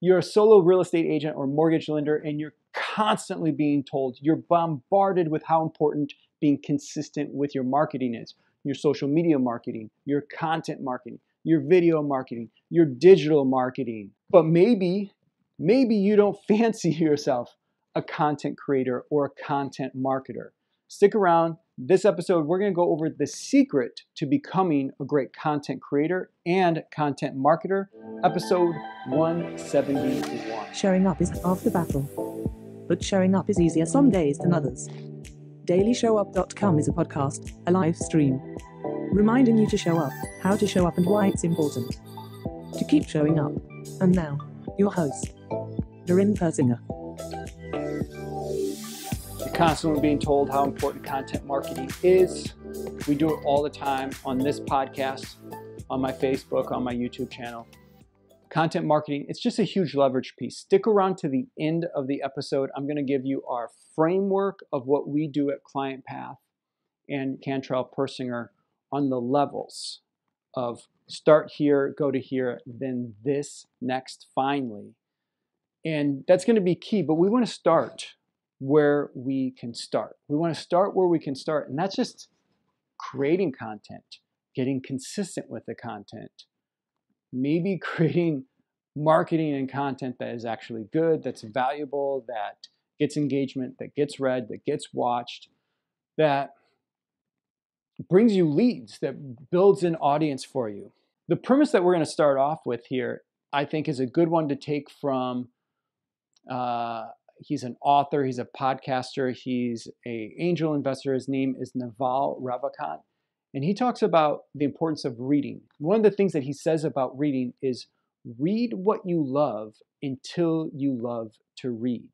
you're a solo real estate agent or mortgage lender and you're constantly being told, you're bombarded with how important being consistent with your marketing is your social media marketing, your content marketing, your video marketing, your digital marketing. But maybe, maybe you don't fancy yourself a content creator or a content marketer. Stick around. This episode, we're going to go over the secret to becoming a great content creator and content marketer. Episode 171. Showing up is half the battle. But showing up is easier some days than others. DailyShowUp.com is a podcast, a live stream, reminding you to show up, how to show up, and why it's important to keep showing up. And now, your host, Darren Persinger. Constantly being told how important content marketing is. We do it all the time on this podcast, on my Facebook, on my YouTube channel. Content marketing, it's just a huge leverage piece. Stick around to the end of the episode. I'm going to give you our framework of what we do at Client Path and Cantrell Persinger on the levels of start here, go to here, then this, next, finally. And that's going to be key, but we want to start where we can start. We want to start where we can start, and that's just creating content, getting consistent with the content, maybe creating marketing and content that is actually good, that's valuable, that gets engagement, that gets read, that gets watched, that brings you leads, that builds an audience for you. The premise that we're going to start off with here, I think, is a good one to take from. Uh, he's an author, he's a podcaster, he's a angel investor. His name is Naval Ravikant, and he talks about the importance of reading. One of the things that he says about reading is read what you love until you love to read.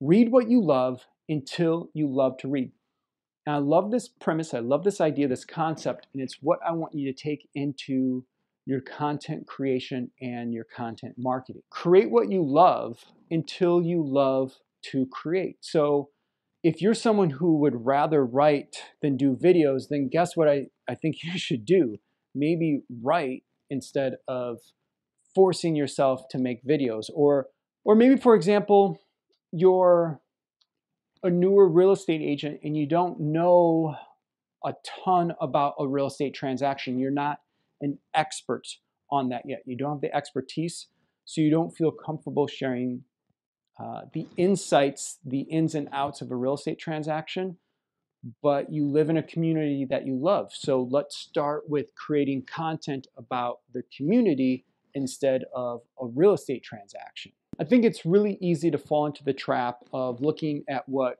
Read what you love until you love to read. And I love this premise, I love this idea, this concept, and it's what I want you to take into your content creation and your content marketing. Create what you love until you love to create. So if you're someone who would rather write than do videos, then guess what I, I think you should do? Maybe write instead of forcing yourself to make videos. Or or maybe for example, you're a newer real estate agent and you don't know a ton about a real estate transaction. You're not an expert on that yet. You don't have the expertise, so you don't feel comfortable sharing uh, the insights, the ins and outs of a real estate transaction, but you live in a community that you love. So let's start with creating content about the community instead of a real estate transaction. I think it's really easy to fall into the trap of looking at what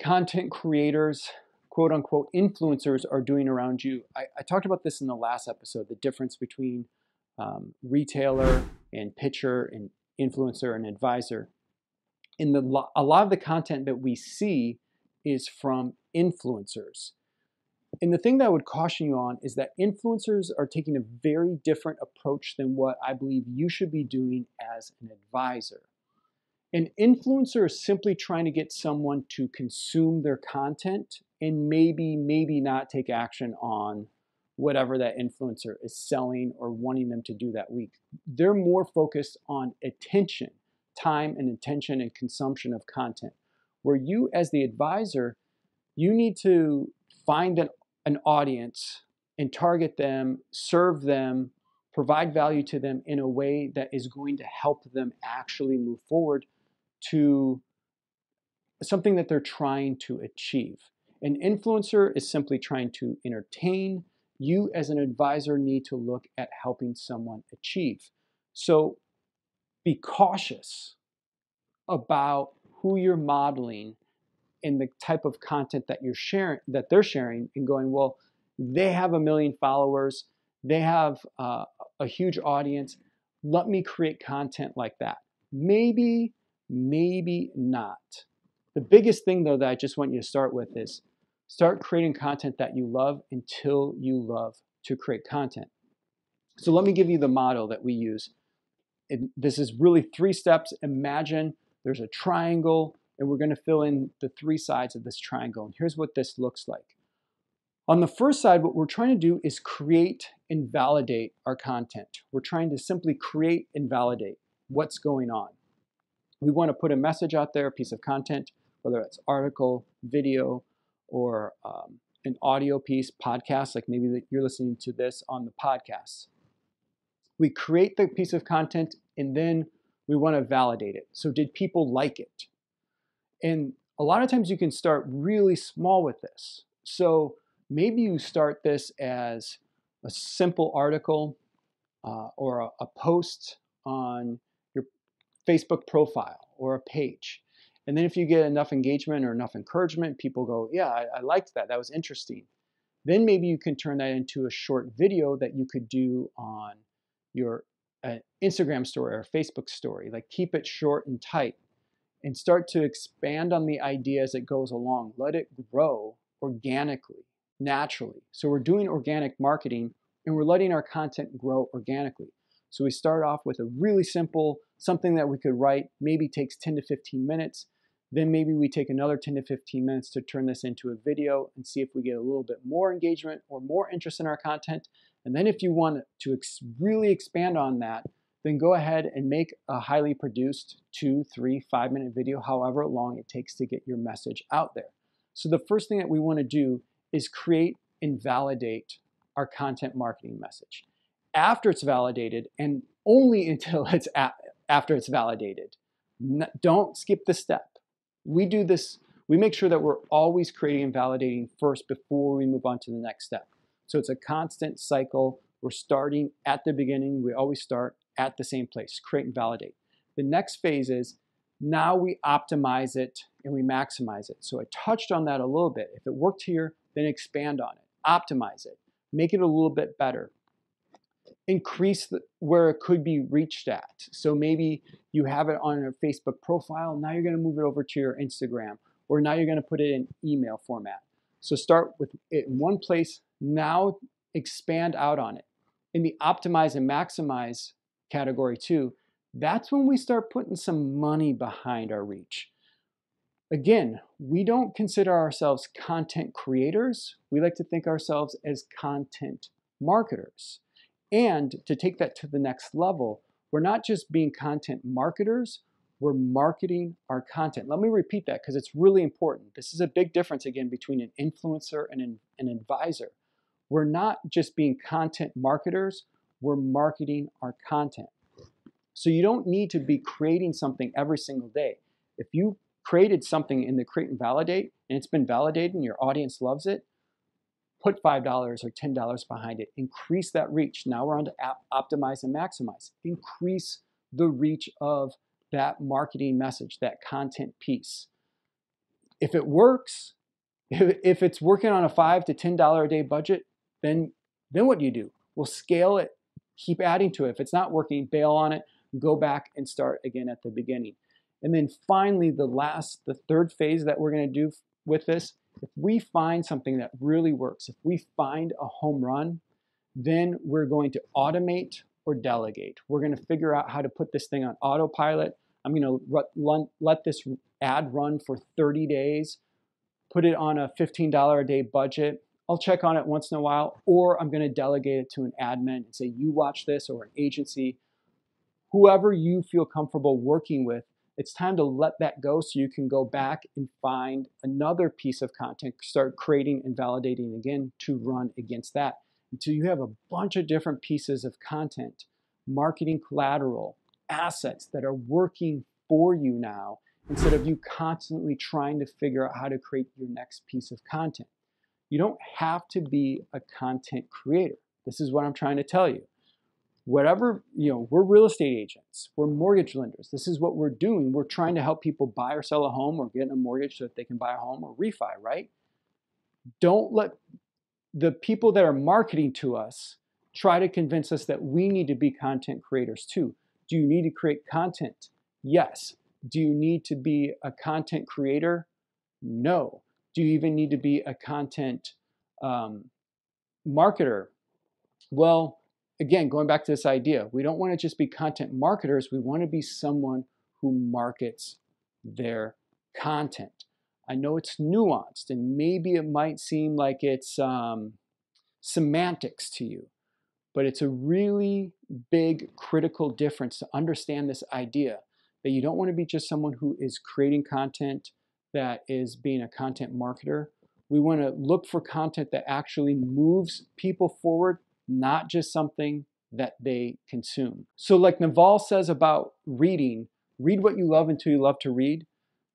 content creators, quote unquote, influencers are doing around you. I, I talked about this in the last episode the difference between um, retailer and pitcher and influencer and advisor. In the a lot of the content that we see is from influencers. And the thing that I would caution you on is that influencers are taking a very different approach than what I believe you should be doing as an advisor. An influencer is simply trying to get someone to consume their content and maybe, maybe not take action on whatever that influencer is selling or wanting them to do that week. They're more focused on attention, time and attention and consumption of content. Where you, as the advisor, you need to find an an audience and target them, serve them, provide value to them in a way that is going to help them actually move forward to something that they're trying to achieve. An influencer is simply trying to entertain. You, as an advisor, need to look at helping someone achieve. So be cautious about who you're modeling in the type of content that you're sharing that they're sharing and going well they have a million followers they have uh, a huge audience let me create content like that maybe maybe not the biggest thing though that i just want you to start with is start creating content that you love until you love to create content so let me give you the model that we use this is really three steps imagine there's a triangle and we're going to fill in the three sides of this triangle. And here's what this looks like. On the first side, what we're trying to do is create and validate our content. We're trying to simply create and validate. what's going on. We want to put a message out there, a piece of content, whether it's article, video, or um, an audio piece, podcast, like maybe you're listening to this on the podcast. We create the piece of content and then we want to validate it. So, did people like it? And a lot of times you can start really small with this. So, maybe you start this as a simple article uh, or a, a post on your Facebook profile or a page. And then if you get enough engagement or enough encouragement, people go, yeah, I, I liked that. That was interesting. Then maybe you can turn that into a short video that you could do on your uh, Instagram story or Facebook story. Like keep it short and tight and start to expand on the idea as it goes along. Let it grow organically, naturally. So we're doing organic marketing and we're letting our content grow organically. So we start off with a really simple, something that we could write, maybe takes 10 to 15 minutes. Then maybe we take another 10 to 15 minutes to turn this into a video and see if we get a little bit more engagement or more interest in our content. And then if you want to ex- really expand on that, then go ahead and make a highly produced two, three, five minute video, however long it takes to get your message out there. So the first thing that we want to do is create and validate our content marketing message. After it's validated, and only until it's a- after it's validated, don't skip the step we do this, we make sure that we're always creating and validating first before we move on to the next step. So it's a constant cycle. We're starting at the beginning. We always start at the same place, create and validate. The next phase is now we optimize it and we maximize it. So I touched on that a little bit. If it worked here, then expand on it, optimize it, make it a little bit better increase the, where it could be reached at. So maybe you have it on a Facebook profile, now you're going to move it over to your Instagram, or now you're going to put it in email format. So start with it in one place, now expand out on it. In the optimize and maximize category too, that's when we start putting some money behind our reach. Again, we don't consider ourselves content creators. We like to think ourselves as content marketers. And to take that to the next level, we're not just being content marketers, we're marketing our content. Let me repeat that because it's really important. This is a big difference again between an influencer and an, an advisor. We're not just being content marketers, we're marketing our content. So you don't need to be creating something every single day. If you created something in the create and validate and it's been validated and your audience loves it, put $5 or $10 behind it, increase that reach. Now we're on to optimize and maximize. Increase the reach of that marketing message, that content piece. If it works, if it's working on a five to $10 a day budget, then, then what do you do? We'll scale it, keep adding to it. If it's not working, bail on it, go back and start again at the beginning. And then finally, the last, the third phase that we're going to do with this if we find something that really works, if we find a home run, then we're going to automate or delegate. We're going to figure out how to put this thing on autopilot. I'm going to let this ad run for 30 days, put it on a $15 a day budget. I'll check on it once in a while, or I'm going to delegate it to an admin and say, you watch this, or an agency, whoever you feel comfortable working with it's time to let that go so you can go back and find another piece of content, start creating and validating again to run against that until you have a bunch of different pieces of content, marketing collateral, assets that are working for you now instead of you constantly trying to figure out how to create your next piece of content. You don't have to be a content creator. This is what I'm trying to tell you whatever, you know, we're real estate agents, we're mortgage lenders. This is what we're doing. We're trying to help people buy or sell a home or get a mortgage so that they can buy a home or refi, right? Don't let the people that are marketing to us try to convince us that we need to be content creators too. Do you need to create content? Yes. Do you need to be a content creator? No. Do you even need to be a content um, marketer? Well, again, going back to this idea, we don't want to just be content marketers. We want to be someone who markets their content. I know it's nuanced and maybe it might seem like it's um, semantics to you, But it's a really big critical difference to understand this idea that you don't want to be just someone who is creating content that is being a content marketer. We want to look for content that actually moves people forward, not just something that they consume. So, like Naval says about reading, read what you love until you love to read.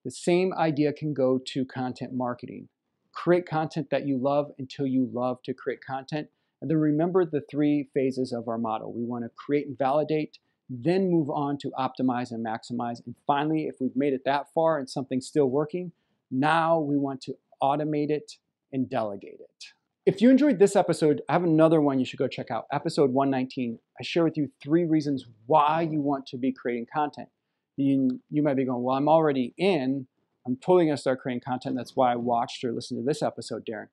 The same idea can go to content marketing. Create content that you love until you love to create content. And then remember the three phases of our model. We want to create and validate, then move on to optimize and maximize. And finally, if we've made it that far and something's still working, now we want to automate it and delegate it. If you enjoyed this episode, I have another one you should go check out. Episode 119. I share with you three reasons why you want to be creating content. You, you might be going, Well, I'm already in. I'm totally going to start creating content. That's why I watched or listened to this episode, Darren.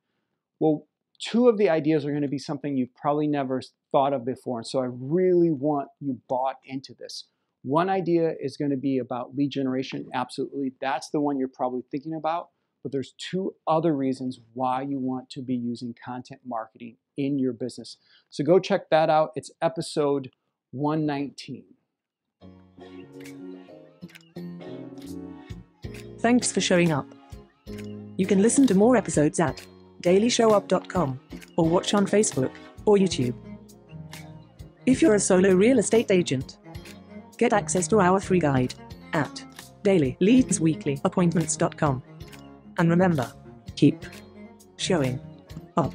Well, two of the ideas are going to be something you've probably never thought of before. And so I really want you bought into this. One idea is going to be about lead generation. Absolutely. That's the one you're probably thinking about. But there's two other reasons why you want to be using content marketing in your business. So go check that out. It's episode 119. Thanks for showing up. You can listen to more episodes at dailyshowup.com or watch on Facebook or YouTube. If you're a solo real estate agent, get access to our free guide at dailyleadsweeklyappointments.com. And remember, keep showing up.